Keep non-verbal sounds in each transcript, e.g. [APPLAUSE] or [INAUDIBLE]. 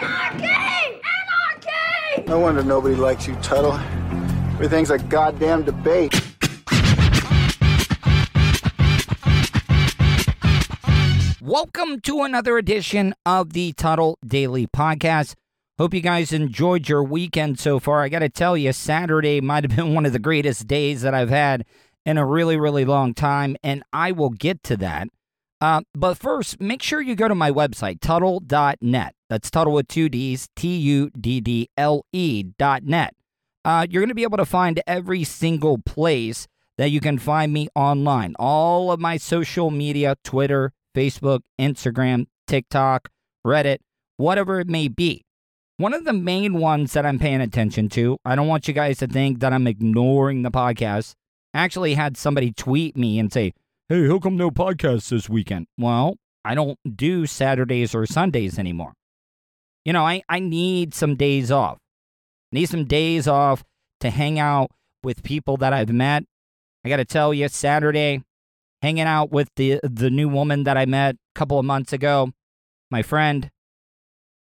Anarchy! Anarchy! Anarchy! No wonder nobody likes you, Tuddle. Everything's a goddamn debate. Welcome to another edition of the Tuddle Daily Podcast. Hope you guys enjoyed your weekend so far. I got to tell you, Saturday might have been [LAUGHS] one of the greatest days that I've had in a really, really long time, and I will get to that. Uh, but first, make sure you go to my website, Tuddle.net. That's Tuddle with two D's, T U D D L E dot net. Uh, you're going to be able to find every single place that you can find me online. All of my social media, Twitter, Facebook, Instagram, TikTok, Reddit, whatever it may be. One of the main ones that I'm paying attention to, I don't want you guys to think that I'm ignoring the podcast. I actually had somebody tweet me and say, Hey, how come no podcast this weekend? Well, I don't do Saturdays or Sundays anymore. You know, I, I need some days off. need some days off to hang out with people that I've met. I got to tell you, Saturday, hanging out with the the new woman that I met a couple of months ago, my friend.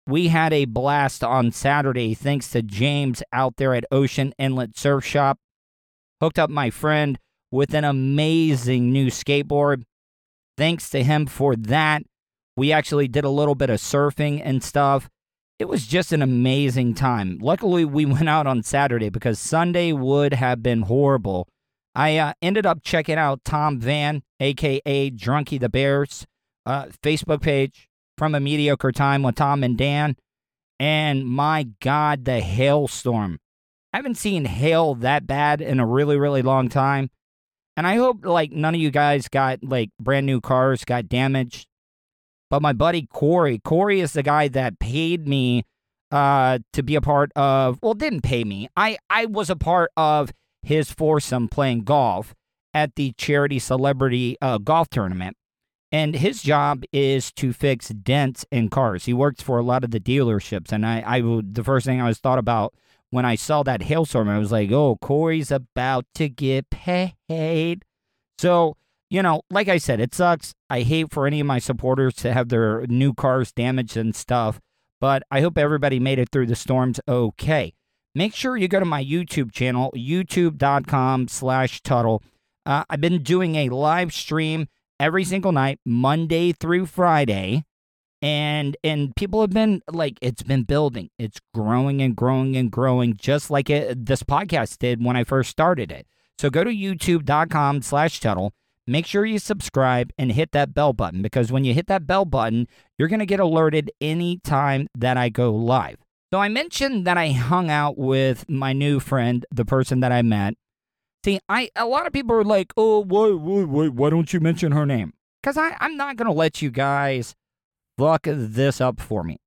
We had a blast on Saturday thanks to James out there at Ocean Inlet Surf Shop. Hooked up my friend with an amazing new skateboard. Thanks to him for that. We actually did a little bit of surfing and stuff. It was just an amazing time. Luckily, we [LAUGHS] went out on Saturday because Sunday would have been horrible. I uh, ended up checking out Tom Van, aka Drunky the Bears, uh, Facebook page from a mediocre time with Tom and Dan. And my God, the hailstorm. I haven't seen hail that bad in a really, really long time. And I hope like none of you guys got like brand new cars, got damaged. But my buddy Corey, Corey is the guy that paid me uh, to be a part of. Well, didn't pay me. I I was a part of his foursome playing golf at the charity celebrity uh, golf tournament. And his job is to fix dents in cars. He works for a lot of the dealerships. And I, I the first thing I was thought about when I saw that hailstorm, I was like, oh, Corey's about to get paid. So, you know, like I said, it sucks. I hate for any of my supporters to have their new cars damaged and stuff, but I hope everybody made it through the storms okay. Make sure you go to my YouTube channel, youtube.com slash Tuddle. Uh, I've been doing a live stream every single night, Monday through Friday and and people have been like it's been building. It's growing and growing and growing just like it, this podcast did when i first started it. So go to youtube.com slash tuddle make sure you subscribe and hit that bell button because when you hit that bell button you're going to get alerted anytime that i go live. So i mentioned that i hung out with my new friend the person that i met. See i a lot of people are like oh why, why, why, why don't you mention her name? Because I i'm not going to let you guys fuck this up for me.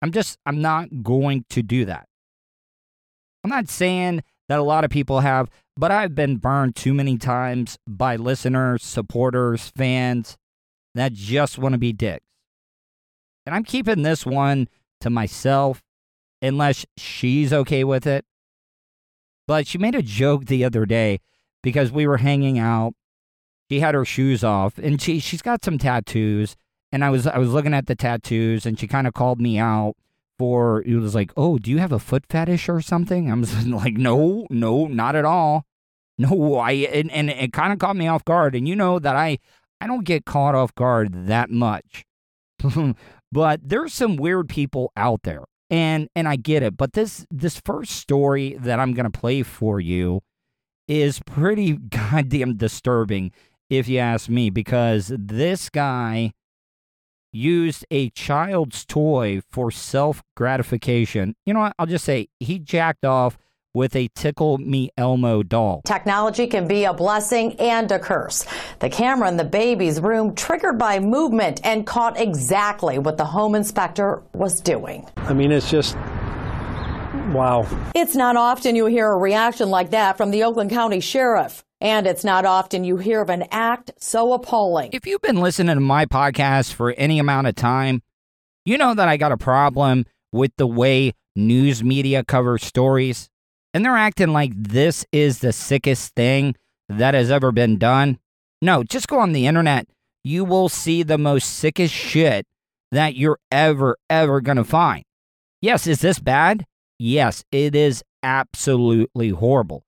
I'm just, I'm not going to do that. I'm not saying that a lot of people have, but I've been burned too many times by listeners, supporters, fans that just want to be dicks. And I'm keeping this one to myself unless she's okay with it. But she made a joke the other day because we were hanging out. She had her shoes off and she she's got some tattoos and I was I was looking at the tattoos, and she kind of called me out for it was like, oh, do you have a foot fetish or something? I was [LAUGHS] like, no, no, not at all. No, I and, and it kind of caught me off guard, and you know that I I don't get caught off guard that much. [LAUGHS] but there's some weird people out there. And and I get it, but this this first story that I'm going to play for you is pretty [LAUGHS] goddamn disturbing if you ask me because this guy used a child's toy for self gratification. You know what? I'll just say he jacked off with a Tickle Me Elmo doll. Technology can be a blessing and a curse. The camera in the baby's room triggered by movement and caught exactly what the home inspector was doing. I mean, it's just wow. It's not often you hear a reaction like that from the Oakland County Sheriff. And it's not often you hear of an act so appalling. If you've been listening to my podcast for any amount of time, you know that I got a problem with the way news media covers stories and they're acting like this is the sickest thing that has ever been done. No, just go on the internet. You will see the most sickest shit that you're ever, ever going to find. Yes, is this bad? Yes, it is absolutely horrible.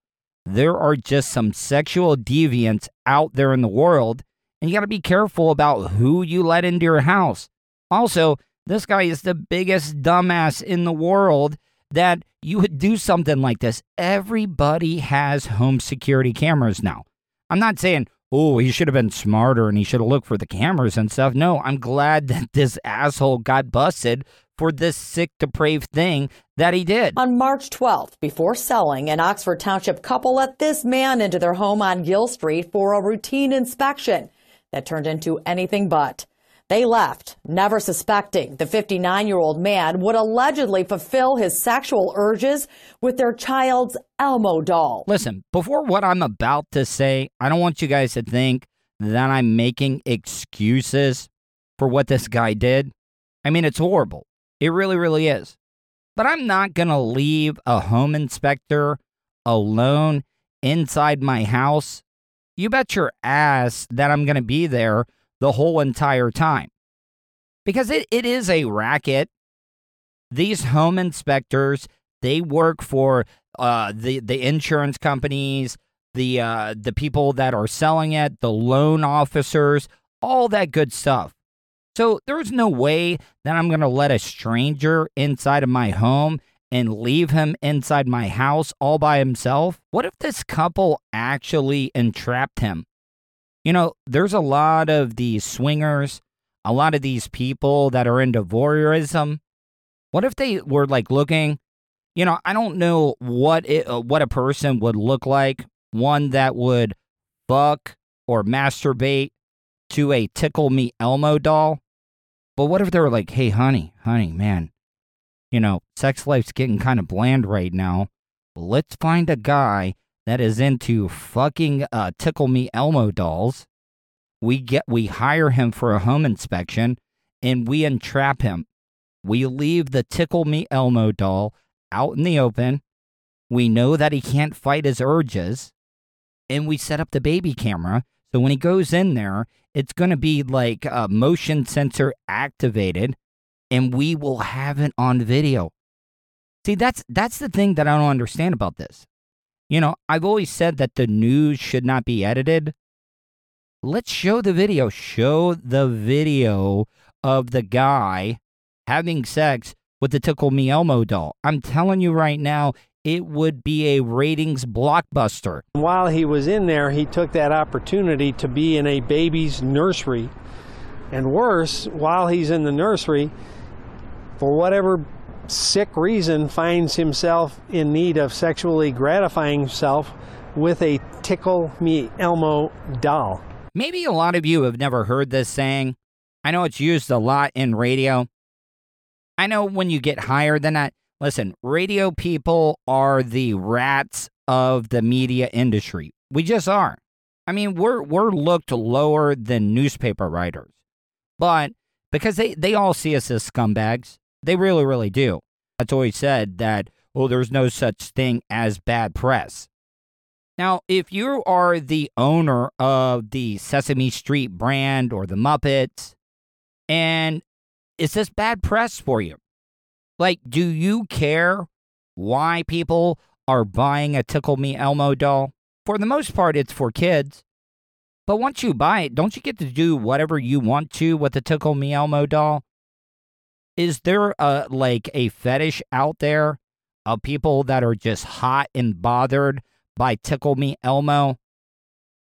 There are just some sexual deviants out there in the world, and you got to be careful about who you let into your house. Also, this guy is the biggest dumbass in the world that you would do something like this. Everybody has home security cameras now. I'm not saying, oh, he should have been smarter and he should have looked for the cameras and stuff. No, I'm glad [LAUGHS] that this asshole got busted for this sick, depraved thing that he did. On March 12th, before selling, an Oxford Township couple let this man into their home on Gill Street for a routine inspection that turned into anything but. They left, never suspecting the 59 year old man would allegedly fulfill his sexual urges with their child's Elmo doll. Listen, before what I'm about to say, I don't want you guys to think that I'm making excuses for what this guy did. I mean, it's horrible. It really, really is. But I'm not going to leave a home inspector alone inside my house. You bet your ass that I'm going to be there the whole entire time. Because it, it is a racket. These home inspectors, they work for uh, the, the insurance companies, the, uh, the people that are selling it, the loan officers, all that good stuff. So there's no way that I'm going to let a stranger inside of my home and leave him inside my house all by himself. What if this couple actually entrapped him? You know, there's a lot of these swingers, a lot of these people that are into voyeurism. What if they were like looking? You know, I don't know what it, uh, what a person would look like. One that would fuck or masturbate to a tickle me Elmo doll. But what if they were like, "Hey, honey, honey, man, you know, sex life's getting kind of bland right now. Let's find a guy that is into fucking uh, tickle me Elmo dolls. We get we hire him for a home inspection and we entrap him. We leave the tickle me Elmo doll out in the open. We know that he can't fight his urges and we set up the baby camera so when he goes in there, it's going to be like a motion sensor activated and we will have it on video. See, that's that's the thing that I don't understand about this. You know, I've always said that the news should not be edited. Let's show the video. Show the video of the guy having sex with the Tickle Me Elmo doll. I'm telling you right now, it would be a ratings blockbuster. While he was in there, he took that opportunity to be in a baby's nursery. And worse, while he's in the nursery, for whatever sick reason finds himself in need of sexually gratifying himself with a Tickle Me Elmo doll. Maybe a lot of you have never heard this saying. I know it's used a lot in radio. I know when you get higher than that, listen, radio people are the rats of the media industry. We just are. I mean, we're we're looked lower than newspaper writers. But because they, they all see us as scumbags, they really, really do. That's always said that, oh, there's no such thing as bad press. Now, if you are the owner of the Sesame Street brand or the Muppets, and is this bad press for you? Like, do you care why people are buying a Tickle Me Elmo doll? For the most part, it's for kids. But once you buy it, don't you get to do whatever you want to with the Tickle Me Elmo doll? is there a like a fetish out there of people that are just hot and bothered by Tickle Me Elmo?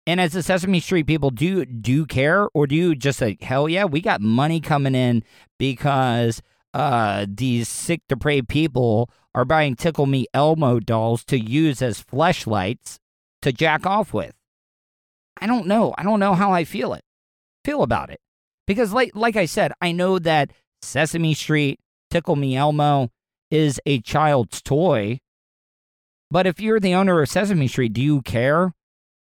And as the Sesame Street people, do you, do you care or do you just like hell yeah, we got money coming in because uh these sick depraved people are buying Tickle Me Elmo dolls to use as fleshlights to jack off with. I don't know. I don't know how I feel it. Feel about it. Because like like I said, I know that Sesame Street, Tickle Me Elmo is a child's toy. But if you're the owner of Sesame Street, do you care?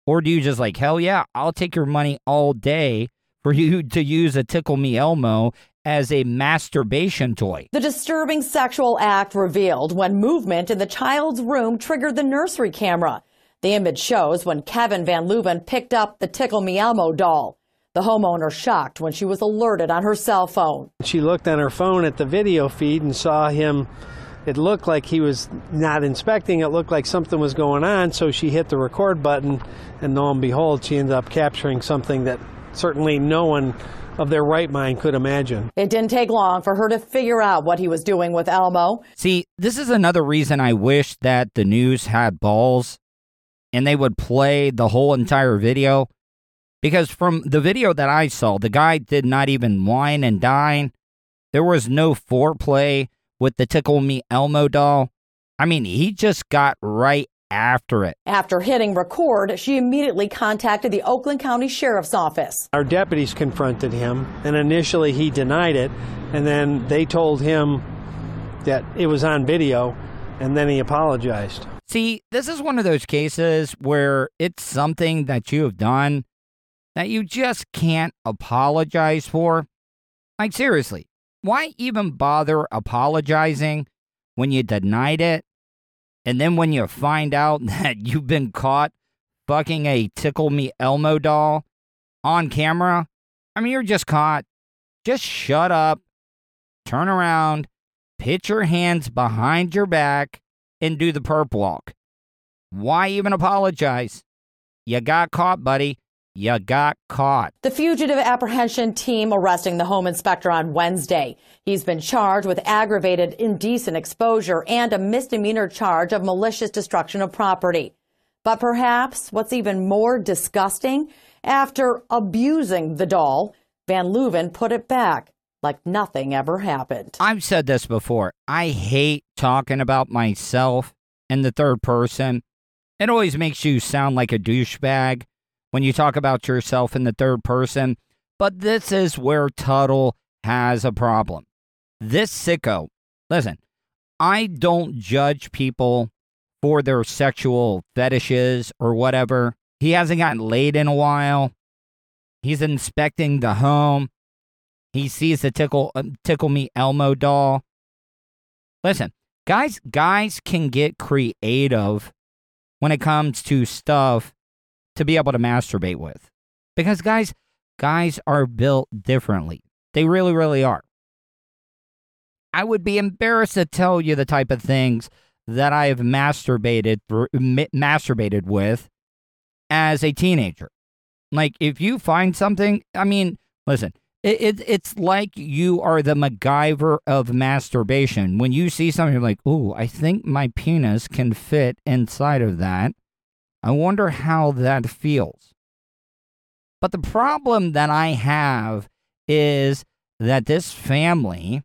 Or do you just like, hell yeah, I'll take your money all day for you [LAUGHS] to use a Tickle Me Elmo as a masturbation toy? The disturbing sexual act revealed when movement in the child's room triggered the nursery camera. The image shows when Kevin Van Leuven picked up the Tickle Me Elmo doll. The homeowner shocked when she was alerted on her cell phone. She looked on her phone at the video feed and saw him. It looked like he was not inspecting. It looked like something was going on. So she hit the record button, and lo and behold, she ended up capturing something that certainly no one of their right mind could imagine. It didn't take long for her to figure out what he was doing with Elmo. See, this is another reason I wish that the news had balls and they would play the whole entire video. Because from the video that I saw, the guy did not even whine and dine. There was no foreplay with the Tickle Me Elmo doll. I mean, he just got right after it. After hitting record, she immediately contacted the Oakland County Sheriff's Office. Our deputies confronted him, and initially he denied it, and then they told him that it was on video, and then he apologized. See, this is one of those cases where it's something that you have done that you just can't apologize for. Like, seriously, why even bother apologizing when you denied it? And then when you find out [LAUGHS] that you've been caught fucking a Tickle Me Elmo doll on camera, I mean, you're just caught. Just shut up, turn around, put your hands behind your back, and do the perp walk. Why even apologize? You got caught, buddy. You got caught. The fugitive apprehension team arresting the home inspector on Wednesday. He's been charged with aggravated indecent exposure and a misdemeanor charge of malicious destruction of property. But perhaps what's even more disgusting, after abusing the doll, Van Leuven put it back like nothing ever happened. I've said this before. I hate talking about myself in the third person. It always makes you sound like a douchebag when you talk about yourself in the third person, but this is where Tuddle has a problem. This sicko, listen, I don't judge people for their sexual fetishes or whatever. He hasn't gotten laid in a while. He's inspecting the home. He sees the tickle uh, tickle me Elmo doll. Listen, guys guys can get creative when it comes to stuff to be able to masturbate with. Because guys, guys are built differently. They really, really are. I would be embarrassed to tell you the type of things that I have masturbated masturbated with as a teenager. Like if you find something, I mean, listen, it, it, it's like you are the MacGyver of masturbation. When you see something, you're like, "Ooh, I think my penis can fit inside of that." I wonder how that feels. But the problem that I have is that this family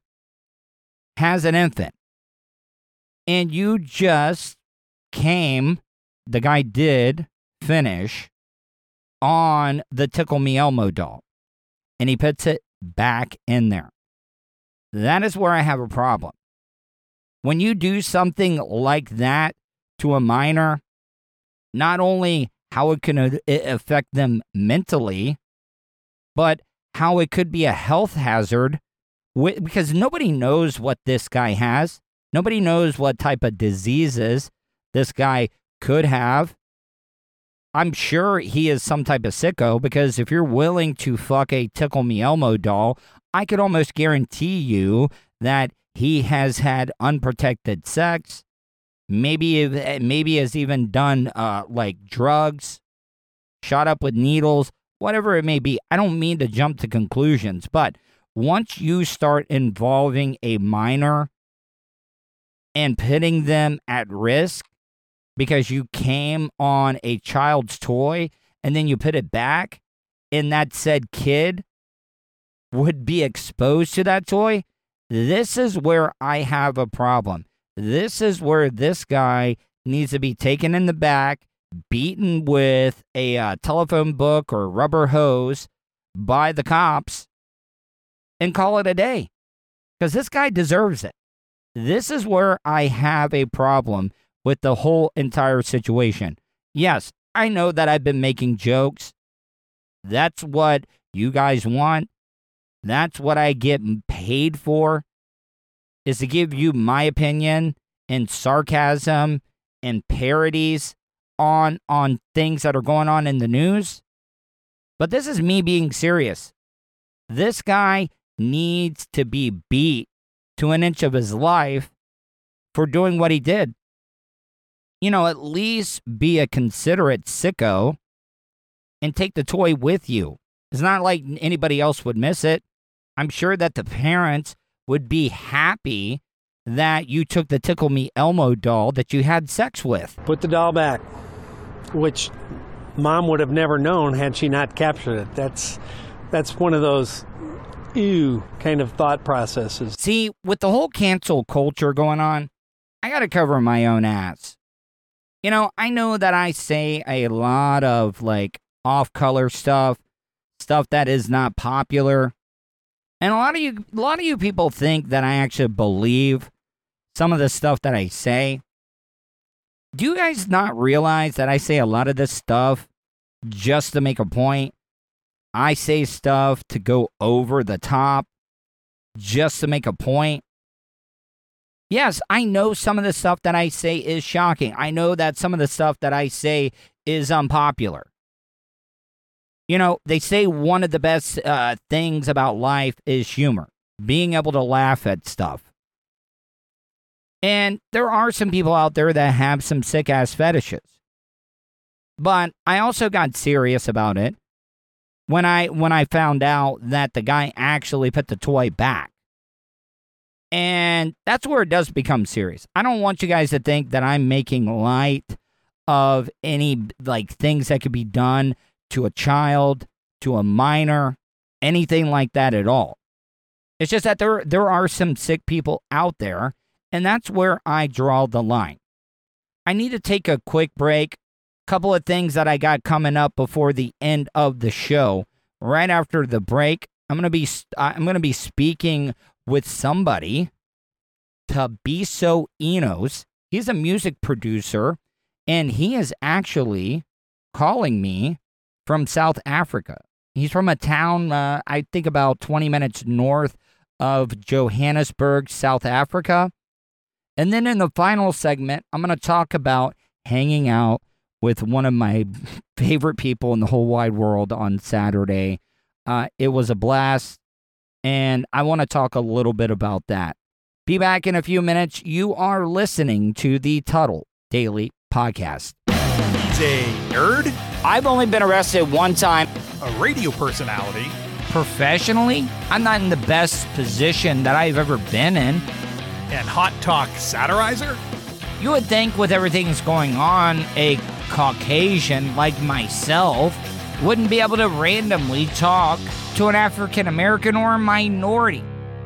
has an infant. And you just came, the guy did finish on the Tickle Me Elmo doll. And he puts it back in there. That is where I have a problem. When you do something like that to a minor, not only how it can affect them mentally, but how it could be a health hazard because nobody knows what this guy has. Nobody knows what type of diseases this guy could have. I'm sure he is some type of sicko because if you're willing to fuck a Tickle Me Elmo doll, I could almost guarantee you that he has had unprotected sex maybe maybe has even done uh, like drugs, shot up with needles, whatever it may be. I don't mean to jump to conclusions, but once you start involving a minor and putting them at risk because you came on a child's toy and then you put it back and that said kid would be exposed to that toy, this is where I have a problem. This is where this guy needs to be taken in the back, beaten with a uh, telephone book or rubber hose by the cops, and call it a day. Because this guy deserves it. This is where I have a problem with the whole entire situation. Yes, I know that I've been making jokes. That's what you guys want. That's what I get paid for is to give you my opinion and sarcasm and parodies on on things that are going on in the news. But this is me being serious. This guy needs to be beat to an inch of his life for doing what he did. You know, at least be a considerate sicko and take the toy with you. It's not like anybody else would miss it. I'm sure that the parents would be happy that you took the Tickle Me Elmo doll that you had sex with. Put the doll back, which mom would have never known had she not captured it. That's that's one of those ew kind of thought processes. See, with the whole cancel culture going on, I got to cover my own ass. You know, I know that I say a lot of like off color stuff, stuff that is not popular. And a lot of you a lot of you people think that I actually believe some of the stuff that I say. Do you guys not realize that I say a lot of this stuff just to make a point? I say stuff to go over the top just to make a point. Yes, I know some of the stuff that I say is shocking. I know that some of the stuff that I say is unpopular. You know, they say one of the best uh, things about life is humor, being able to laugh at stuff. And there are some people out there that have some sick ass fetishes. But I also got serious about it when I when I found out that the guy actually put the toy back. And that's where it does become serious. I don't want you guys to think that I'm making light of any like things that could be done to a child, to a minor, anything like that at all. It's just that there there are some sick people out there, and that's where I draw the line. I need to take a quick break. Couple of things that I got coming up before the end of the show. Right after the break, I'm gonna be I'm gonna be speaking with somebody, Tabiso Enos. He's a music producer, and he is actually calling me from South Africa. He's from a town, uh, I think, about 20 minutes north of Johannesburg, South Africa. And then in the final segment, I'm going to talk about hanging out with one of my [LAUGHS] favorite people in the whole wide world on Saturday. Uh, it was a blast, and I want to talk a little bit about that. Be back in a few minutes. You are listening to the Tuddle Daily Podcast. He's a nerd, I've only been arrested one time a radio personality, professionally. I'm not in the best position that I've ever been in. and hot talk satirizer. You would think, with everything that's going on, a Caucasian like myself wouldn't be able to randomly talk to an African American or a minority.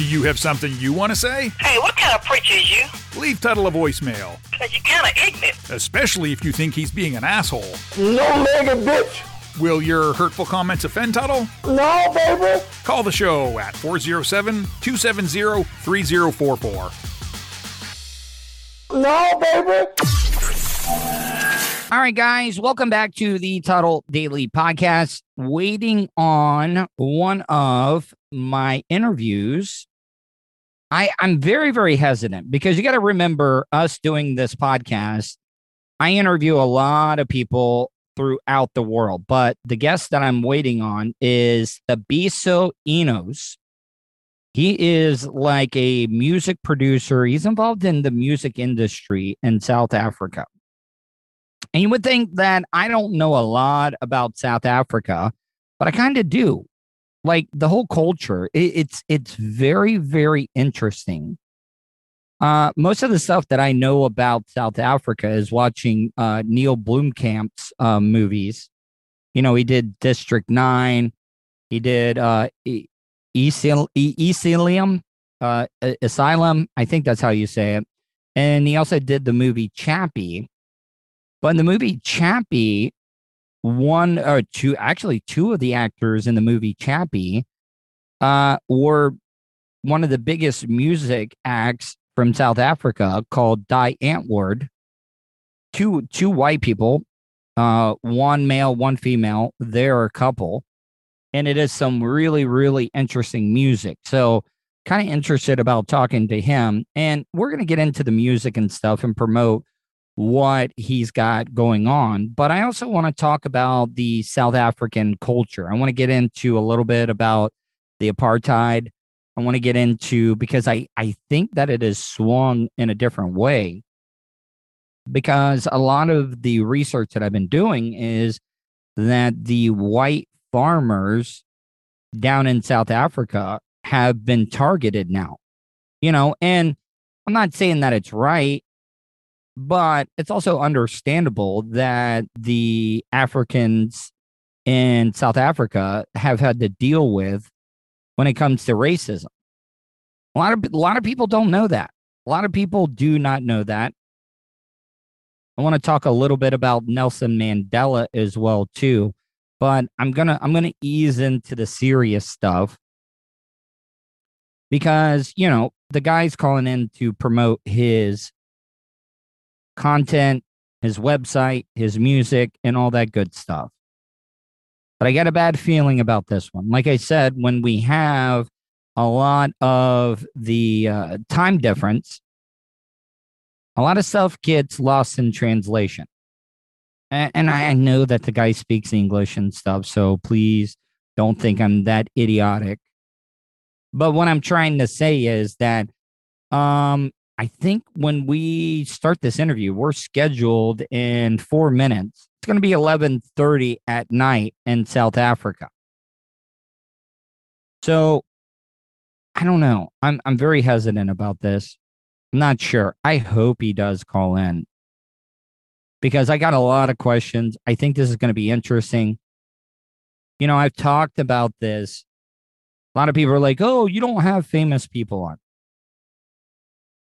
Do you have something you want to say? Hey, what kind of preacher is you? Leave Tuddle a voicemail, Cause you kind of ignorant. especially if you think he's being an asshole. No mega bitch. Will your hurtful comments offend Tuddle? No, baby. Call the show at 407 270 3044. No, baby. All right, guys, welcome back to the Tuddle Daily Podcast. Waiting on one of my interviews. I, I'm very, very hesitant because you got to remember us doing this podcast. I interview a lot of people throughout the world, but the guest that I'm waiting on is Thabiso Enos. He is like a music producer. He's involved in the music industry in South Africa. And you would think that I don't know a lot about South Africa, but I kind of do. Like the whole culture, it, it's it's very very interesting. Uh, most of the stuff that I know about South Africa is watching uh, Neil Blomkamp's uh, movies. You know, he did District Nine. He did uh, Elysium, uh, Asylum. I think that's how you say it. And he also did the movie Chappie. But in the movie Chappie, one or two, actually two of the actors in the movie Chappie uh, were one of the biggest music acts from South Africa called Die Antwoord. Two two white people, uh, one male, one female. They're a couple, and it is some really really interesting music. So kind of interested about talking to him, and we're gonna get into the music and stuff and promote what he's got going on. But I also want to talk about the South African culture. I want to get into a little bit about the apartheid. I want to get into because I, I think that it has swung in a different way. Because a lot of the research that I've been doing is that the white farmers down in South Africa have been targeted now. You know, and I'm not saying that it's right but it's also understandable that the Africans in South Africa have had to deal with when it comes to racism. A lot of a lot of people don't know that. A lot of people do not know that. I want to talk a little bit about Nelson Mandela as well too, but I'm going to I'm going to ease into the serious stuff because, you know, the guy's calling in to promote his content, his website, his music, and all that good stuff. But I got a bad feeling about this one. Like I said, when we have a lot of the uh, time difference, a lot of stuff gets lost in translation. And, and I know that the guy speaks English and stuff, so please don't think I'm that idiotic. But what I'm trying to say is that um, I think when we start this interview, we're scheduled in four minutes. It's going to be 11:30 at night in South Africa. So I don't know. I'm I'm very hesitant about this. I'm not sure. I hope he does call in because I got a lot of questions. I think this is going to be interesting. You know, I've talked about this. A lot of people are like, "Oh, you don't have famous people on."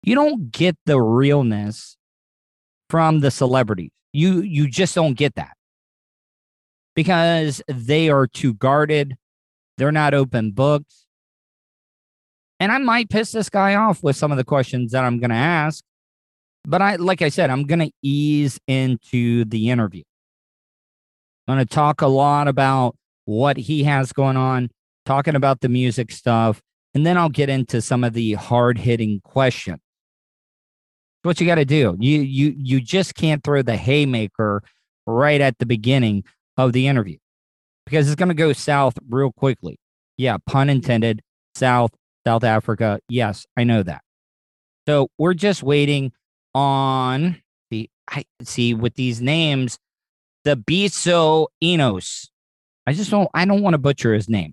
You don't get the realness from the celebrities. You you just don't get that. Because they are too guarded. They're not open books. And I might piss this guy off with some of the questions that I'm going to ask. But I like I said, I'm going to ease into the interview. I'm going to talk a lot about what he has going on, talking about the music stuff, and then I'll get into some of the hard-hitting questions what you got to do. You you you just can't throw the haymaker right at the beginning of the interview because it's going to go south real quickly. Yeah, pun intended. South, South Africa. Yes, I know that. So we're just waiting on the. I see with these names, Thabiso Enos. I just don't. I don't want to butcher his name.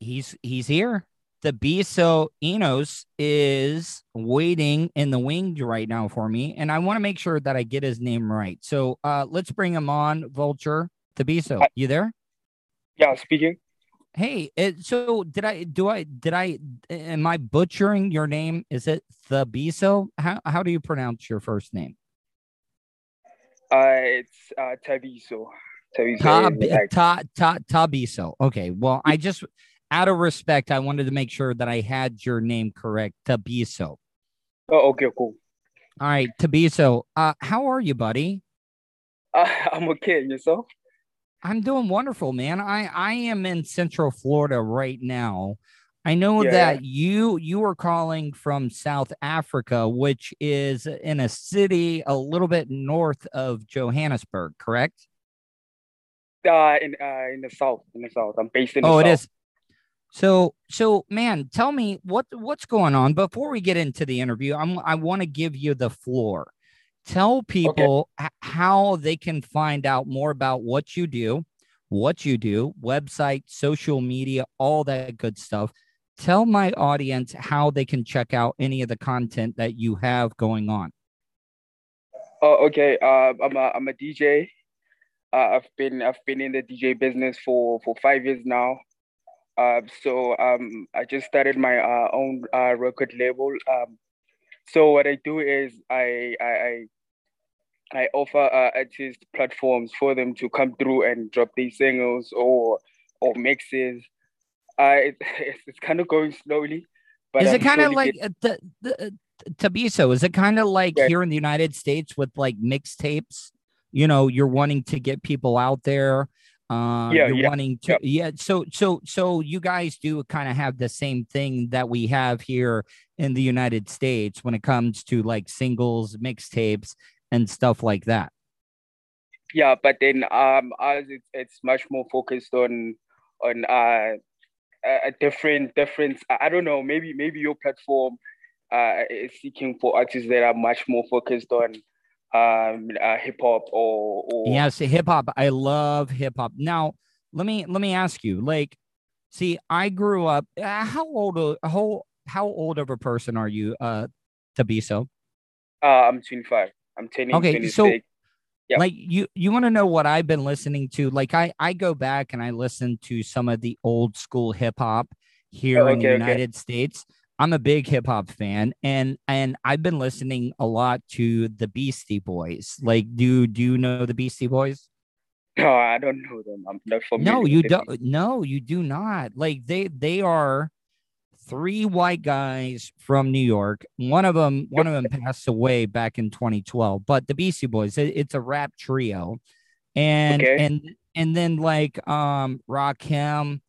He's he's here. Thabiso Enos is waiting in the wings right now for me, and I want to make sure that I get his name right. So uh, let's bring him on, Vulture. Thabiso, you there? Yeah, speaking. Hey, it, so did I do I did I am I butchering your name? Is it the Thabiso? How how do you pronounce your first name? Uh, it's uh, Tabiso. Tabiso Tab, ta, ta, Tabiso. Okay. Well, I just, out of respect, I wanted to make sure that I had your name correct. Tabiso. oh, okay, cool. All right, Tabiso. Uh, how are you, buddy? Uh, [LAUGHS] I'm okay. Yourself? I'm doing wonderful, man. I I am in Central Florida right now. I know Yeah, that you you are calling from South Africa, which is in a city a little bit north of Johannesburg, correct? Uh, in uh, in the south, in the south. I'm based in the Oh, south. it is. So, so man, tell me what what's going on before we get into the interview. I'm I want to give you the floor. Tell people h- how they can find out more about what you do, what you do, website, social media, all that good stuff. Tell my audience how they can check out any of the content that you have going on. Oh, okay. Uh, I'm a I'm a DJ. Uh, I've been I've been in the DJ business for for five years now. Uh, so um, I just started my uh, own uh, record label. Um, so what I do is I I I, I offer uh, artists platforms for them to come through and drop these singles or or mixes. It, [LAUGHS] it's, it's kind of going slowly, but is I'm it kind of like uh, the, the uh, Tabiso? Is it kind of like Yeah. here in the United States with like mixtapes? You know, you're wanting to get people out there. Uh, Yeah, you're yeah, wanting to, yeah. So, so, so you guys do kind of have the same thing that we have here in the United States when it comes to like singles, mixtapes, and stuff like that. yeah but then um ours it's, it's much more focused on on uh a a different different I I don't know maybe maybe your platform uh is seeking for artists that are much more focused on um uh, hip hop or or Yes, hip hop. I love hip hop. Now, let me let me ask you. Like, see, I grew up. Uh, how old? a- How how old of a person are you, uh, Tabiso? uh I'm 25 I'm turning Okay, 26 so Yep. like you you want to know what I've been listening to? Like, I I go back and I listen to some of the old school hip hop here Oh, in the okay, okay. United States. I'm a big hip hop fan, and and I've been listening a lot to the Beastie Boys. Like, do do you know the Beastie Boys? no I don't know them I'm not familiar No, you don't. No, you do not. Like they they are three white guys from New York. One of them one of them passed away back in 2012. But the Beastie Boys, it- it's a rap trio, and Okay. and and then like um Rakim,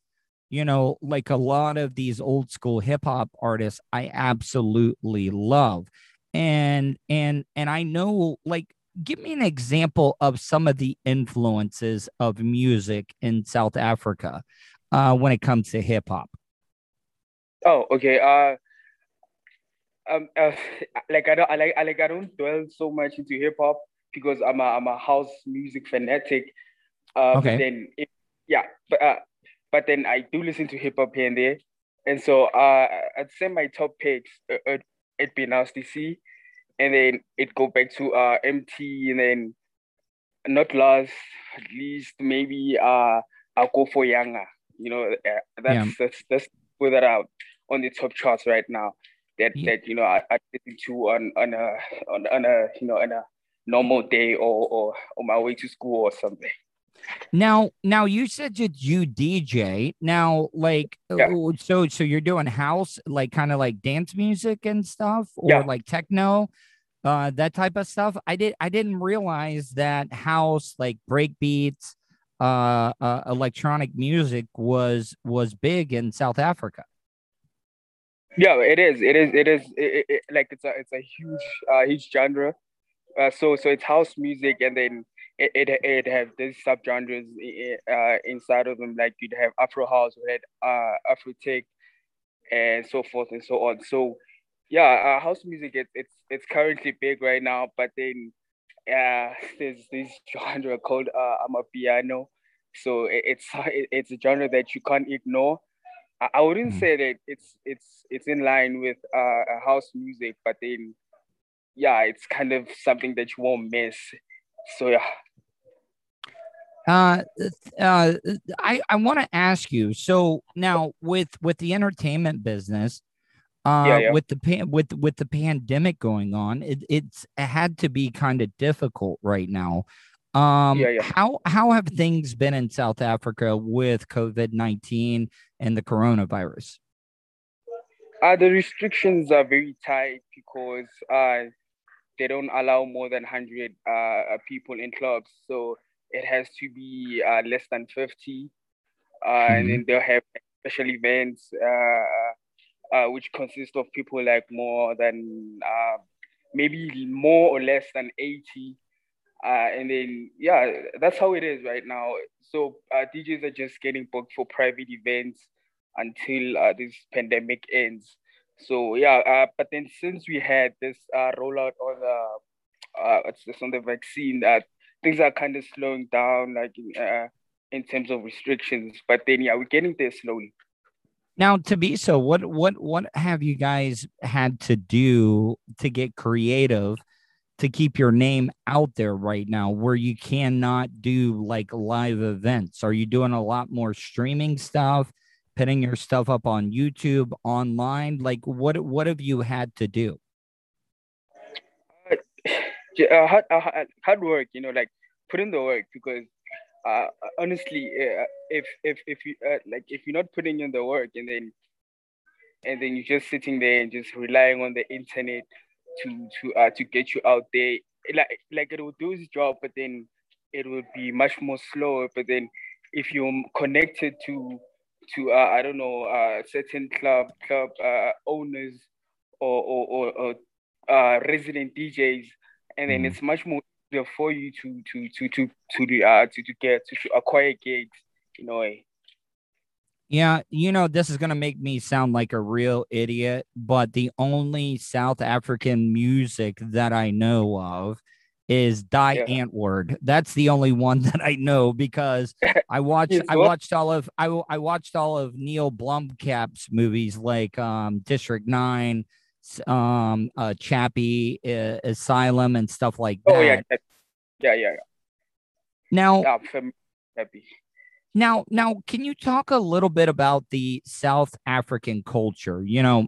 you know, like a lot of these old school hip hop artists, I absolutely love, and and and I know like give me an example of some of the influences of music in South Africa uh, when it comes to hip hop. Oh, okay. Uh, um, uh, [LAUGHS] like I don't, I like, I like, I don't dwell so much into hip hop because I'm a, I'm a house music fanatic. Uh, Okay. But then, it, yeah, but uh, but then I do listen to hip hop here and there, and so uh, I'd say my top picks, uh, it'd be Nasty C, and then it go back to uh MT, and then not last, at least maybe uh I'll go for Younger. You know, uh, that's Yeah. that's that's put that out on the top charts right now. That Yeah. that you know I, I listen to on on a on, on a you know on a normal day or or on my way to school or something. Now, now you said that you DJ. Now, like, Yeah. uh, so so you're doing house, like kind of like dance music and stuff, or Yeah. like techno, uh, that type of stuff. I did I didn't realize that house, like break beats, uh, uh, electronic music was was big in South Africa. Yeah, it is. It is. It is. It, it, it- like it's a it's a huge uh huge genre. Uh, so so it's house music, and then it it it have these subgenres uh inside of them. Like you'd have Afro house, you had uh Afro tech, and so forth and so on. So yeah, uh, house music it's it's it's currently big right now. But then uh there's this [LAUGHS] genre called uh Amapiano. So it, it's [LAUGHS] it, it's a genre that you can't ignore. I, I wouldn't Mm. say that it's it's it's in line with uh, house music, but then yeah, it's kind of something that you won't miss. So yeah. Uh, uh, I I want to ask you. So now with with the entertainment business, uh, Yeah, yeah. with the pan, with with the pandemic going on, it, it's it had to be kind of difficult right now. Um, Yeah, yeah. How how have things been in South Africa with COVID nineteen and the coronavirus? Uh, the restrictions are very tight because uh, they don't allow more than 100 uh, uh, people in clubs. So it has to be uh, less than 50. Uh, And then they'll have special events, uh, uh, which consist of people like more than uh, maybe more or less than 80. Uh, and then, yeah, that's how it is right now. So uh, DJs are just getting booked for private events until uh, this pandemic ends. So yeah, uh, but then since we had this uh, rollout on the uh, it's just on the vaccine, that things are kind of slowing down, like in, uh, in terms of restrictions. But then yeah, we're getting there slowly. Now, Tabiso, what what what have you guys had to do to get creative to keep your name out there right now, where you cannot do like live events? Are you doing a lot more streaming stuff, putting your stuff up on YouTube, online? Like, what what have you had to do? Uh, hard, uh, hard work, you know, like put in the work because uh, honestly, uh, if if if you uh, like if you're not putting in the work and then and then you're just sitting there and just relying on the internet to to uh, to get you out there, like like it will do its job, but then it will be much more slower. But then if you're connected to to uh, I don't know uh, certain club club uh, owners or or, or, or uh, resident DJs, and then Mhm. it's much more easier for you to to to to to the uh to, to get to, to acquire gigs in a way. Yeah, you know, this is going to make me sound like a real idiot, but the only South African music that I know of is Die Yeah. Antwoord. That's the only one [LAUGHS] that I know because [LAUGHS] I watched Yes, I watched all of I I watched all of Neil Blomkamp's movies like um District 9, s- um uh Chappie, uh, Elysium and stuff like that. Oh yeah, yeah, yeah, yeah. Now, yeah. Now, now, can you talk a little bit about the South African culture? You know,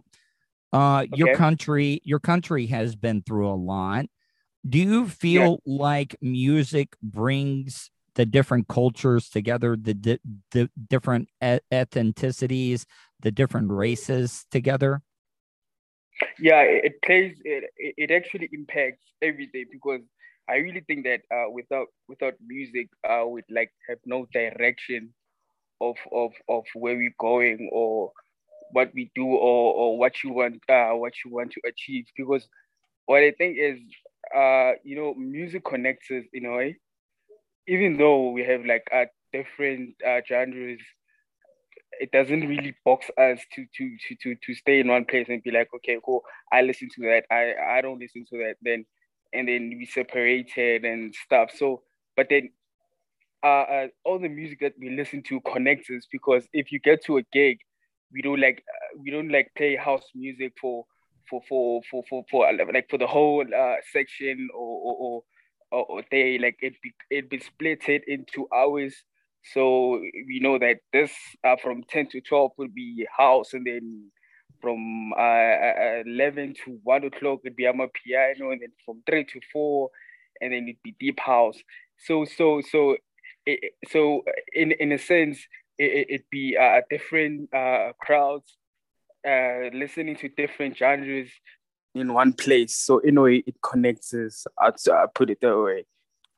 uh, your country, your country has been through a lot. Do you feel like music brings the different cultures together, the di- the different ethnicities, the different races together? Yeah it, plays it, it it actually impacts everything because i really think that uh without without music uh we'd like have no direction of of of where we're going or what we do or or what you want uh what you want to achieve because what i think is uh you know music connects us in a way. Even though we have like uh different uh genres it doesn't really box us to to to to to stay in one place and be like, okay, cool. I listen to that. I I don't listen to that. Then and then we separated and stuff. So, but then uh, uh all the music that we listen to connects us because if you get to a gig, we don't like uh, we don't like play house music for for for for for, for uh, like for the whole uh section or or or, or, they like it be it be splitted into hours so we know that this uh, from 10 to 12 would be house, and then from uh, uh, 11 to 1 o'clock it'd be amapiano, and then from 3 to 4, and then it'd be deep house. So, so, so, it, so in in a sense, it, it, it'd be uh, different uh, crowds uh, listening to different genres in one place. So in a way, it connects us. I'd uh, put it that way.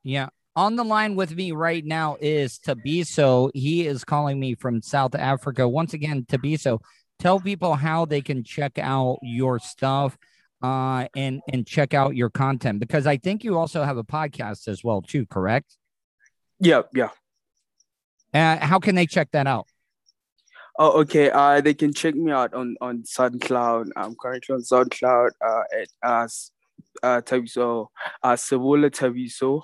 Yeah. On the line with me right now is Tabiso. He is calling me from South Africa. Once again, Tabiso, tell people how they can check out your stuff uh, and and check out your content because I think you also have a podcast as well too. Correct? Yeah, yeah. Uh, how can they check that out? Oh, okay. Uh, they can check me out on on SoundCloud. I'm currently on SoundCloud. Uh, at uh, uh Tabiso, uh, Sebola Tabiso.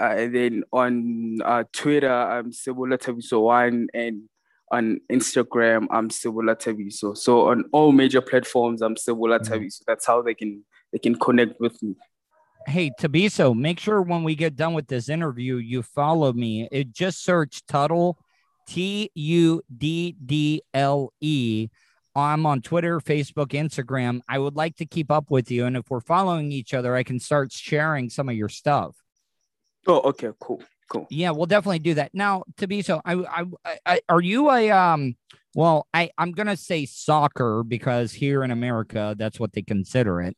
Uh, and then on uh, Twitter, I'm Sebola Tabiso one, and on Instagram, I'm Sebola Tabiso. So on all major platforms, I'm Sebola Mhm. Tabiso. That's how they can they can connect with me. Hey, Tabiso, make sure when we get done with this interview, you follow me. It just search Tuddle, T U D D L E. I'm on Twitter, Facebook, Instagram. I would like to keep up with you. And if we're following each other, I can start sharing some of your stuff. Oh, okay, cool, cool. Yeah, we'll definitely do that. Now, Tabiso, I, I, I, are you a um? Well, I, I'm gonna say soccer because here in America, that's what they consider it.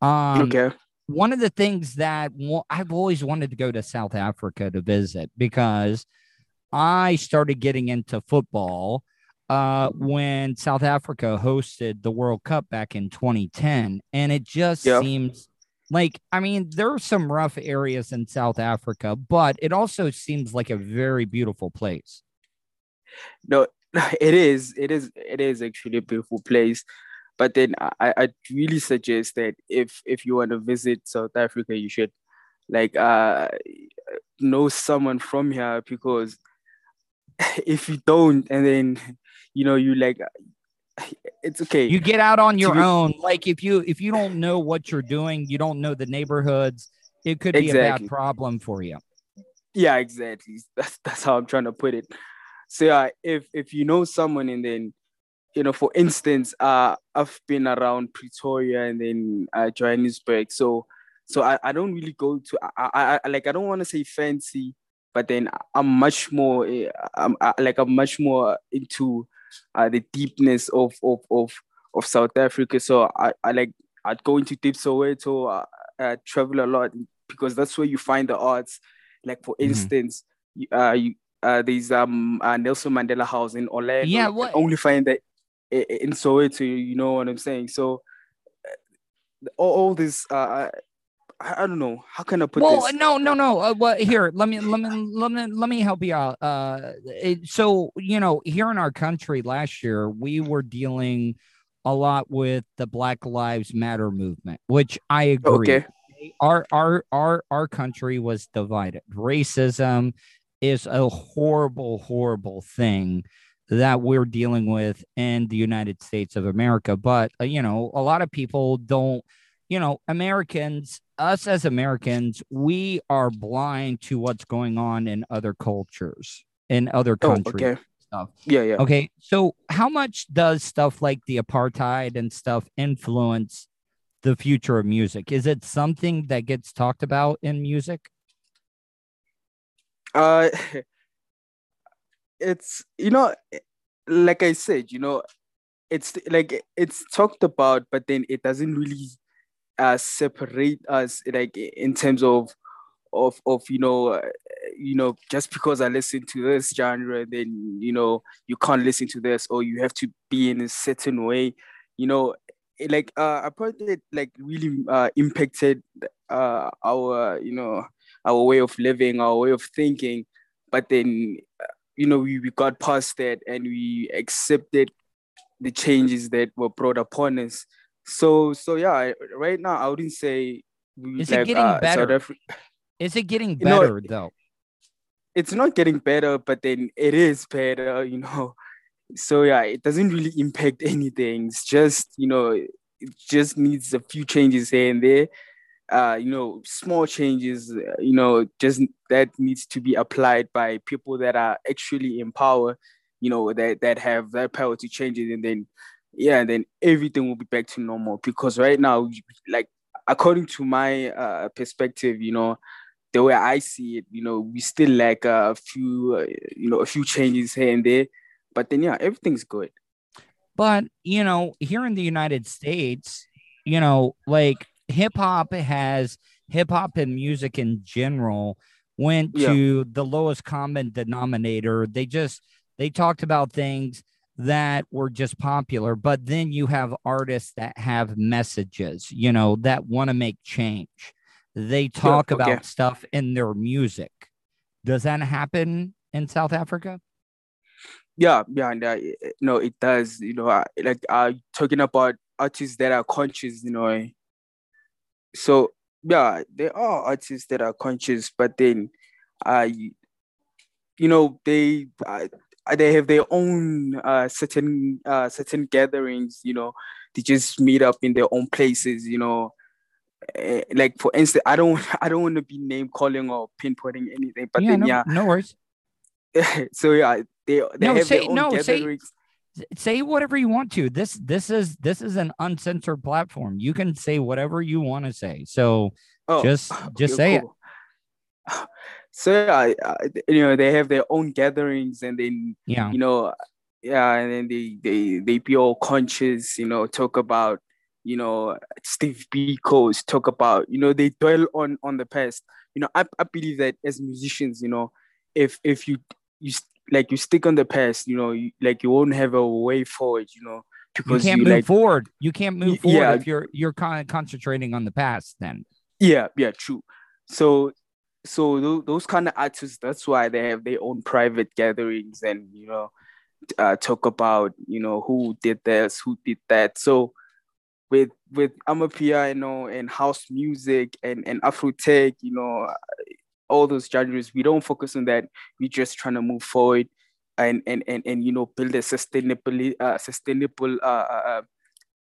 Um, okay. One of the things that well, I've always wanted to go to South Africa to visit because I started getting into football uh, when South Africa hosted the World Cup back in 2010, and it just Yep. seems like I mean there are some rough areas in South Africa, but it also seems like a very beautiful place. No, [LAUGHS] it is. It is. It is actually a beautiful place. But then I, I really suggest that if if you want to visit South Africa, you should like uh know someone from here because [LAUGHS] if you don't, and then you know you like it's okay. You get out on your own. Like if you if you don't know what you're doing, you don't know the neighborhoods, it could be a bad problem for you. Yeah, exactly. That's that's how I'm trying to put it. So yeah, if if you know someone and then you know, for instance, uh I've been around Pretoria and then uh Johannesburg. So so I, I don't really go to I, I, I like I don't want to say fancy, but then I'm much more eh, I'm I, like I'm much more into uh the deepness of of of of South Africa. So I, I like I'd go into Deep Soweto, uh, uh, travel a lot because that's where you find the arts. Like for Mhm. instance, you, uh, you, uh, there's um uh, Nelson Mandela House in Orlando. Yeah, what- only find that i- i- in Soweto. You know what I'm saying? So uh, all, all this, uh, I, I don't know. How can I put well, this? Well, no, no, no. Uh, well, here, let me, let me, let me, let me help you out. Uh, it, so you know, here in our country last year, we were dealing a lot with the Black Lives Matter movement, which I agree. Okay. Our, our, our, our country was divided. Racism is a horrible, horrible thing that we're dealing with in the United States of America. But uh, you know, a lot of people don't you know, Americans, us as Americans, we are blind to what's going on in other cultures, in other Oh, countries. okay. Stuff. Yeah, yeah. Okay. So, how much does stuff like the apartheid and stuff influence the future of music? Is it something that gets talked about in music? Uh, [LAUGHS] it's you know, like I said, you know, it's like it's talked about, but then it doesn't really uh separate us like in terms of of of you know uh, you know just because I listen to this genre, then you know you can't listen to this or you have to be in a certain way, you know. it, Like uh, apartheid like really uh, impacted uh, our you know our way of living, our way of thinking. But then, uh, you know, we, we got past that and we accepted the changes that were brought upon us. So, so yeah, I- right now I wouldn't say Is it getting uh, South better? Is it getting [LAUGHS] You know, better though? it's not getting better, but then it is better, [LAUGHS] you know. So yeah, it doesn't really impact anything. It's just, you know, it just needs a few changes here and there. Uh, you know, small changes, uh, you know, just that needs to be applied by people that are actually in power, you know, that that have that power to change it, and then yeah, and then everything will be back to normal. Because right now, like according to my uh, perspective, you know, the way I see it, you know, we still lack a few, uh, you know, a few changes here and there, but then yeah, everything's good. But, you know, here in the United States, you know, like hip hop has hip hop and music in general went Yeah. to the lowest common denominator. They just they talked about things that were just popular, but then you have artists that have messages, you know, that want to make change. They talk okay. about stuff in their music. Does that happen in South Africa? Yeah, yeah, and uh, no, it does. You know, uh, like uh, talking about artists that are conscious. You know, so yeah, there are artists that are conscious, but then, uh, you, know, they they have their own uh certain uh certain gatherings. You know, they just meet up in their own places. You know. Eh, Like for instance, I don't [LAUGHS] I don't want to be name calling or pinpointing anything, but yeah, then no, yeah, no worries. [LAUGHS] so yeah, they they No, have say- their own no, say- gatherings. S- say whatever you want to this this is this is an uncensored platform you can say whatever you want to say so Oh, just [SIGHS] just okay, say it cool. So yeah, uh, you know they have their own gatherings and then Yeah. you know yeah and then they they they be all conscious you know talk about you know steve biko's talk about you know they dwell on on the past you know i, I believe that as musicians you know if if you you like you stick on the past you know you, like you won't have a way forward you know because You can't you move like forward. You can't move forward yeah. if you're you're con- concentrating on the past. Then Yeah, yeah, true. So, so those, those kind of artists, that's why they have their own private gatherings and you know, uh, talk about you know who did this, who did that. So, with with amapiano and house music and and Afro tech, you know, all those genres, we don't focus on that. we're just trying to move forward and and and and you know build a sustainable uh, sustainable uh, uh,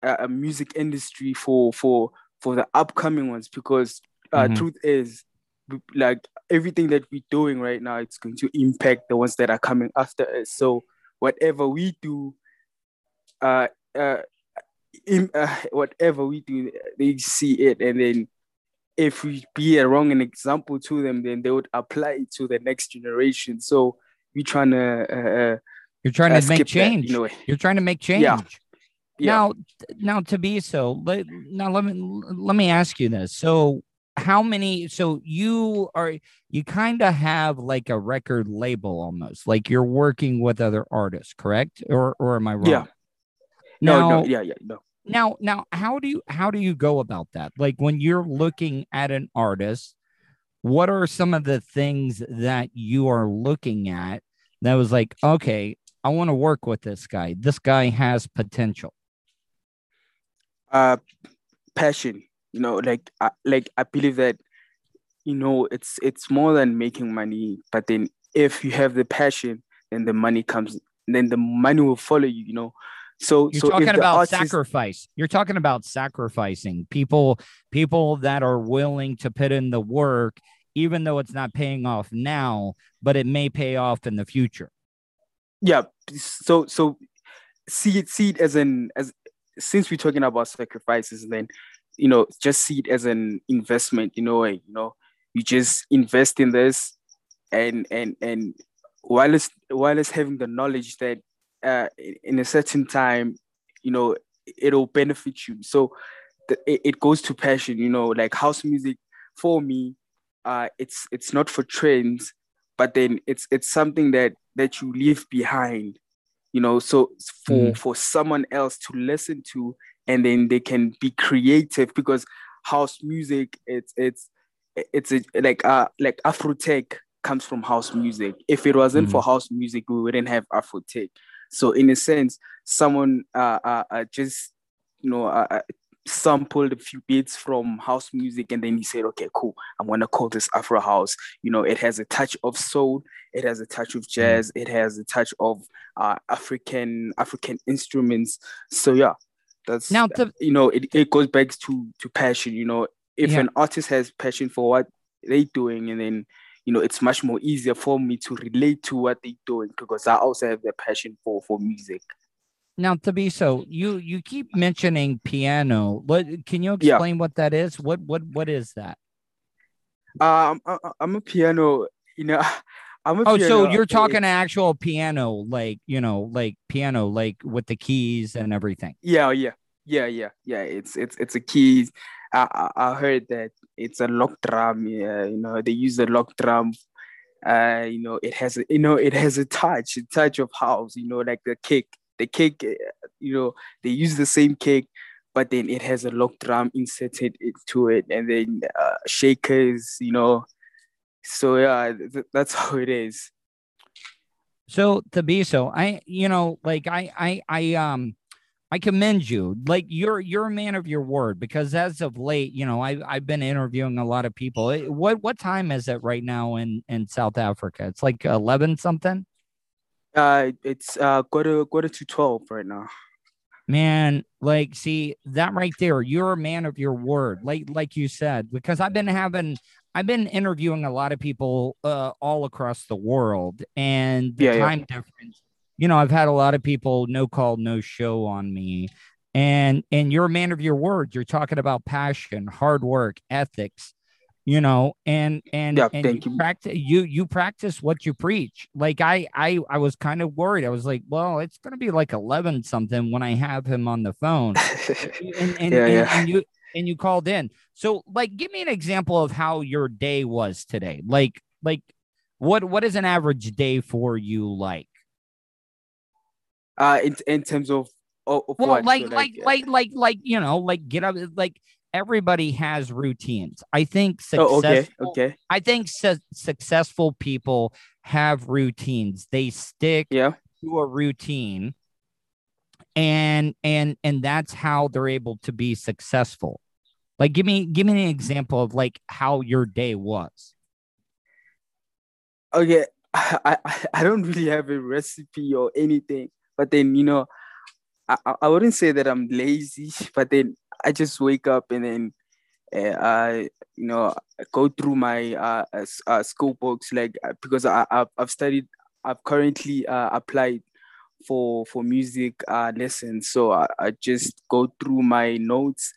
uh, uh, music industry for for for the upcoming ones because uh, Mhm. truth is like everything that we're doing right now it's going to impact the ones that are coming after us so whatever we do uh uh, in, uh [LAUGHS] whatever we do they see it and then if we be a wrong an example to them then they would apply it to the next generation so we're trying to uh, uh, you're trying uh, to make that, change. know You're trying to make change. Yeah. Yeah. Now, now Tabiso, let, now let me let me ask you this. So, how many? So you are you kind of have like a record label almost, like you're working with other artists, correct? Or or am I wrong? Yeah. no Now, no yeah yeah no now now how do you how do you go about that like when you're looking at an artist what are some of the things that you are looking at that was like okay i want to work with this guy this guy has potential uh passion you know like I, like i believe that you know it's it's more than making money but then if you have the passion then the money comes then the money will follow you you know. So you're so talking about artist- sacrifice. You're talking about sacrificing. People people that are willing to put in the work even though it's not paying off now but it may pay off in the future. Yeah. So so see it see it as an as since we're talking about sacrifices then you know just see it as an investment in a way, you know. You just invest in this and and and while it's while it's having the knowledge that uh in- a certain time you know it'll benefit you. So the, it, it goes to passion you know like house music for me uh it's it's not for trends but then it's it's something that that you leave behind you know. So for Mhm. for someone else to listen to and then they can be creative because house music it's it's it's a, like uh like afro tech comes from house music. If it wasn't for house music we wouldn't have afro tech. So in a sense someone uh, uh, uh just you know uh, uh, sampled a few beats from house music and then he said okay cool. I'm gonna call this afro house. You know it has a touch of soul. It has a touch of jazz. It has a touch of uh african african instruments. So yeah that's Now, to- you know it, it goes back to to passion you know if Yeah. an artist has passion for what they're doing and then you know it's much more easier for me to relate to what they're doing because i also have the passion for for music Now, Tabiso, you you keep mentioning piano. What can you Yeah. explain what that is? What what what is that? um I, i'm a piano you know [LAUGHS] i'm Oh, so you're talking actual piano, like you know, like piano, like with the keys and everything. Yeah, yeah, yeah, yeah, yeah. It's it's it's a keys. I I, I heard that it's a log drum. Yeah, you know they use the log drum. Uh, you know it has a you know it has a touch, a touch of house. You know like the kick, the kick. uh, You know they use the same kick, but then it has a log drum inserted into it, and then uh, shakers. You know, so yeah, th- that's [LAUGHS] how it is. So Tabiso I you know, like I I I um I commend you. Like you're you're a man of your word because as of late, you know, I I've been interviewing a lot of people. What what time is it right now in in South Africa? It's like eleven something. Uh, it's uh quarter quarter to twelve right now. Man, like, see that right there. You're a man of your word, like like you said, because I've been having, I've been interviewing a lot of people uh, all across the world, and the Yeah, yeah. time difference. You know, I've had a lot of people no call, no show on me, and and you're a man of your word. You're talking about passion, hard work, ethics. you know and and Yeah, and thank you you. practice you you practice what you preach like i i i was kind of worried i was like well it's gonna be like 11 something when i have him on the phone [LAUGHS] and and, Yeah, and, yeah. and you and you called in so like give me an example of how your day was today like like what what is an average day for you like uh, in in terms of of, of well what? like So, like uh, like like like you know like get up like everybody has routines i think Oh, okay, okay, I think su- successful people have routines. They stick yeah. to a routine and and and that's how they're able to be successful. Like give me give me an example of like how your day was. okay I, I I don't really have a recipe or anything but then you know I, I wouldn't say that i'm lazy [LAUGHS] but then i just wake up and then uh, i you know go through my uh, uh, uh school books like uh, because I, I've, I've studied i've currently uh, applied for for music uh lessons. So I, I just go through my notes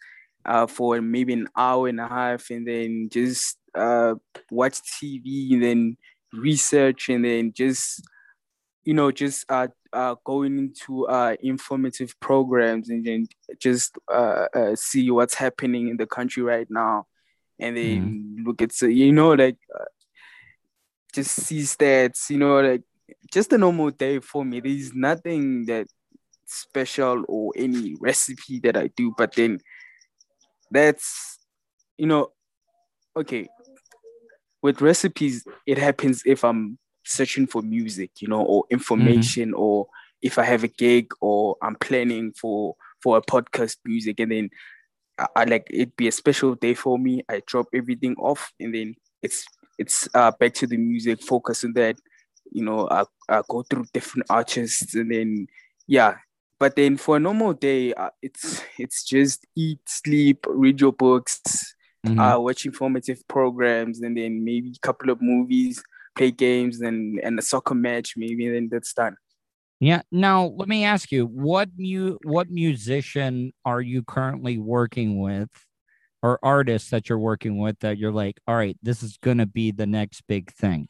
uh for maybe an hour and a half and then just uh watch tv and then research and then just you know just uh, uh going into uh informative programs and then just uh, uh see what's happening in the country right now. And then look at so you know like uh, just see stats you know like just a normal day for me. There's nothing that special or any recipe that i do but then that's you know okay. With recipes it happens if i'm searching for music you know or information or if i have a gig or i'm planning for for a podcast music and then I, I like it'd be a special day for me. I drop everything off and then it's it's uh back to the music focus on that you know i, I go through different artists and then yeah but then for a normal day uh, it's it's just eat sleep read your books Mhm. uh, watch informative programs and then maybe a couple of movies, play games and and a soccer match maybe, and then that's done. yeah. Now let me ask you, what mu what musician are you currently working with or artists that you're working with that you're like, all right, this is gonna be the next big thing?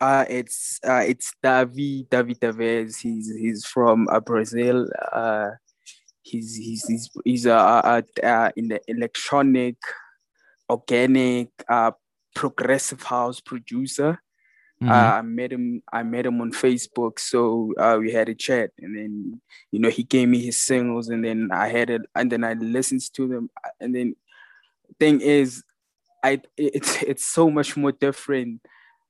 Uh it's uh it's Davi Davi Tavares. He's he's from uh, Brazil. Uh, he's he's he's he's uh, uh, uh in the electronic, organic, uh progressive house producer. Mhm. Uh, I met him. I met him on Facebook, so uh, we had a chat, and then you know he gave me his singles, and then I had it, and then I listened to them, and then thing is, I it's it's so much more different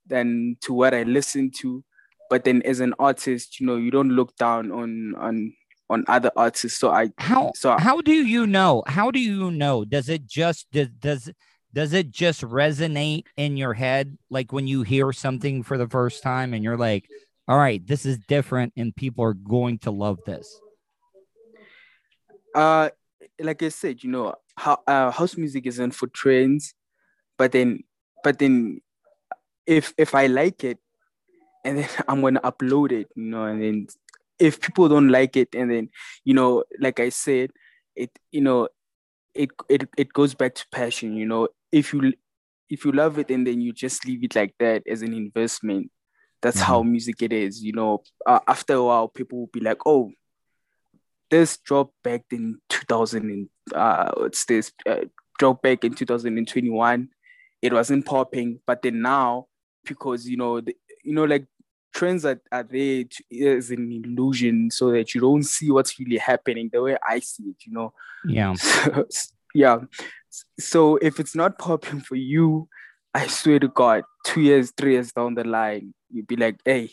than to what I listen to, but then as an artist, you know, you don't look down on on on other artists. So I how so I- how do you know? How do you know? Does it just does does does it just resonate in your head? Like when you hear something for the first time and you're like all right this is different and people are going to love this. Uh like I said, you know, how uh, house music isn't for trends, but then but then if if I like it and then [LAUGHS] I'm gonna upload it, you know, and then if people don't like it and then you know, like I said, it you know, it it it goes back to passion, you know. If you if you love it and then you just leave it like that as an investment, that's how music it is, you know. Uh, after a while, people will be like, oh, this dropped back in 2000 and uh what's this uh, dropped back in 2021 it wasn't popping but then now because you know the, you know like trends are, are there to, as an illusion so that you don't see what's really happening the way i see it you know? Yeah. [LAUGHS] So, yeah. So if it's not popping for you i swear to god two years three years down the line you'd be like hey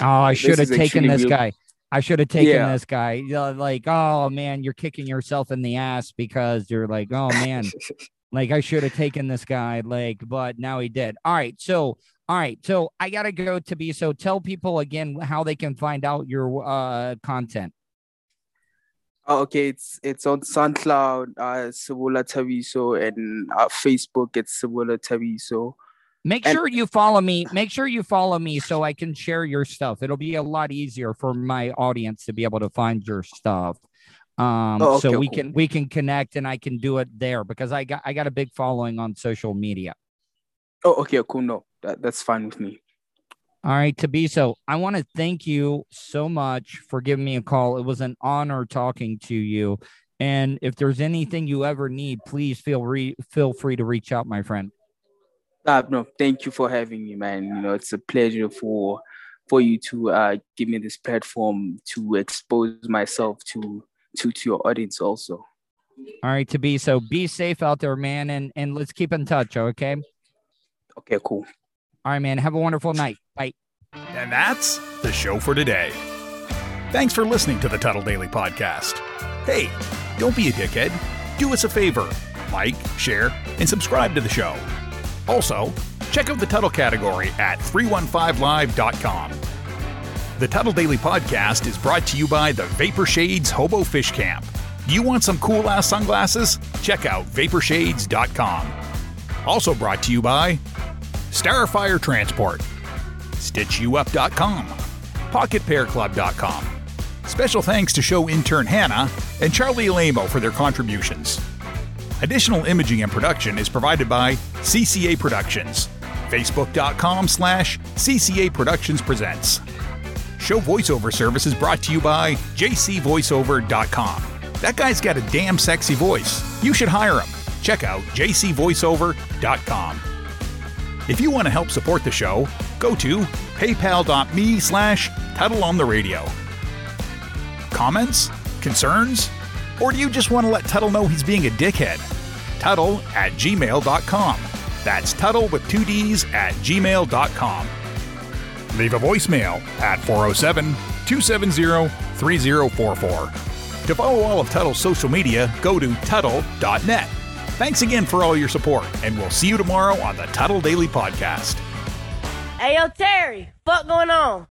oh i should have taken this real- guy. I should have taken Yeah. this guy. You know, like oh man you're kicking yourself in the ass because you're like oh man [LAUGHS] like I should have taken this guy, like, but now he did. All right, so all right, so I gotta go Tabiso tell people again how they can find out your uh content. Oh, okay, it's it's on SoundCloud, uh, Sebola Tabiso, and uh, Facebook, it's Sebola Tabiso. Make And- sure you follow me. Make sure you follow me so I can share your stuff. It'll be a lot easier for my audience to be able to find your stuff. Um, Oh, okay, so we cool. can we can connect and I can do it there because I got I got a big following on social media. Oh, okay, cool. No, that, that's fine with me. All right, Tabiso, I want to thank you so much for giving me a call. It was an honor talking to you. And if there's anything you ever need, please feel re- feel free to reach out, my friend. Uh, no, thank you for having me, man. You know, it's a pleasure for for you to uh, give me this platform to expose myself to to to your audience also. All right, Tabiso be safe out there, man, and and let's keep in touch, okay? Okay, cool. All right, man. Have a wonderful night. Bye. And that's the show for today. Thanks for listening to the Tuddle Daily Podcast. Hey, don't be a dickhead. Do us a favor like, share, and subscribe to the show. Also, check out the Tuddle category at 315live.com. The Tuddle Daily Podcast is brought to you by the Vapor Shades Hobo Fish Camp. You want some cool ass sunglasses? Check out vaporshades.com. Also brought to you by Starfire Transport, StitchYouUp.com, PocketPairClub.com. Special thanks to show intern Hannah and Charlie Alamo for their contributions. Additional imaging and production is provided by CCA Productions. Facebook.com slash CCA Productions Presents. Show voiceover service is brought to you by jcvoiceover.com. That guy's got a damn sexy voice. You should hire him. Check out jcvoiceover.com. If you want to help support the show, go to paypal.me slash on the radio. Comments? Concerns? Or do you just want to let Tuddle know he's being a dickhead? Tuddle at gmail.com. That's Tuddle with two D's at gmail.com. Leave a voicemail at 407 270 3044. To follow all of Tuddle's social media, go to Tuddle.net. Thanks again for all your support, and we'll see you tomorrow on the Tuddle Daily Podcast. Hey, yo, Terry, fuck going on?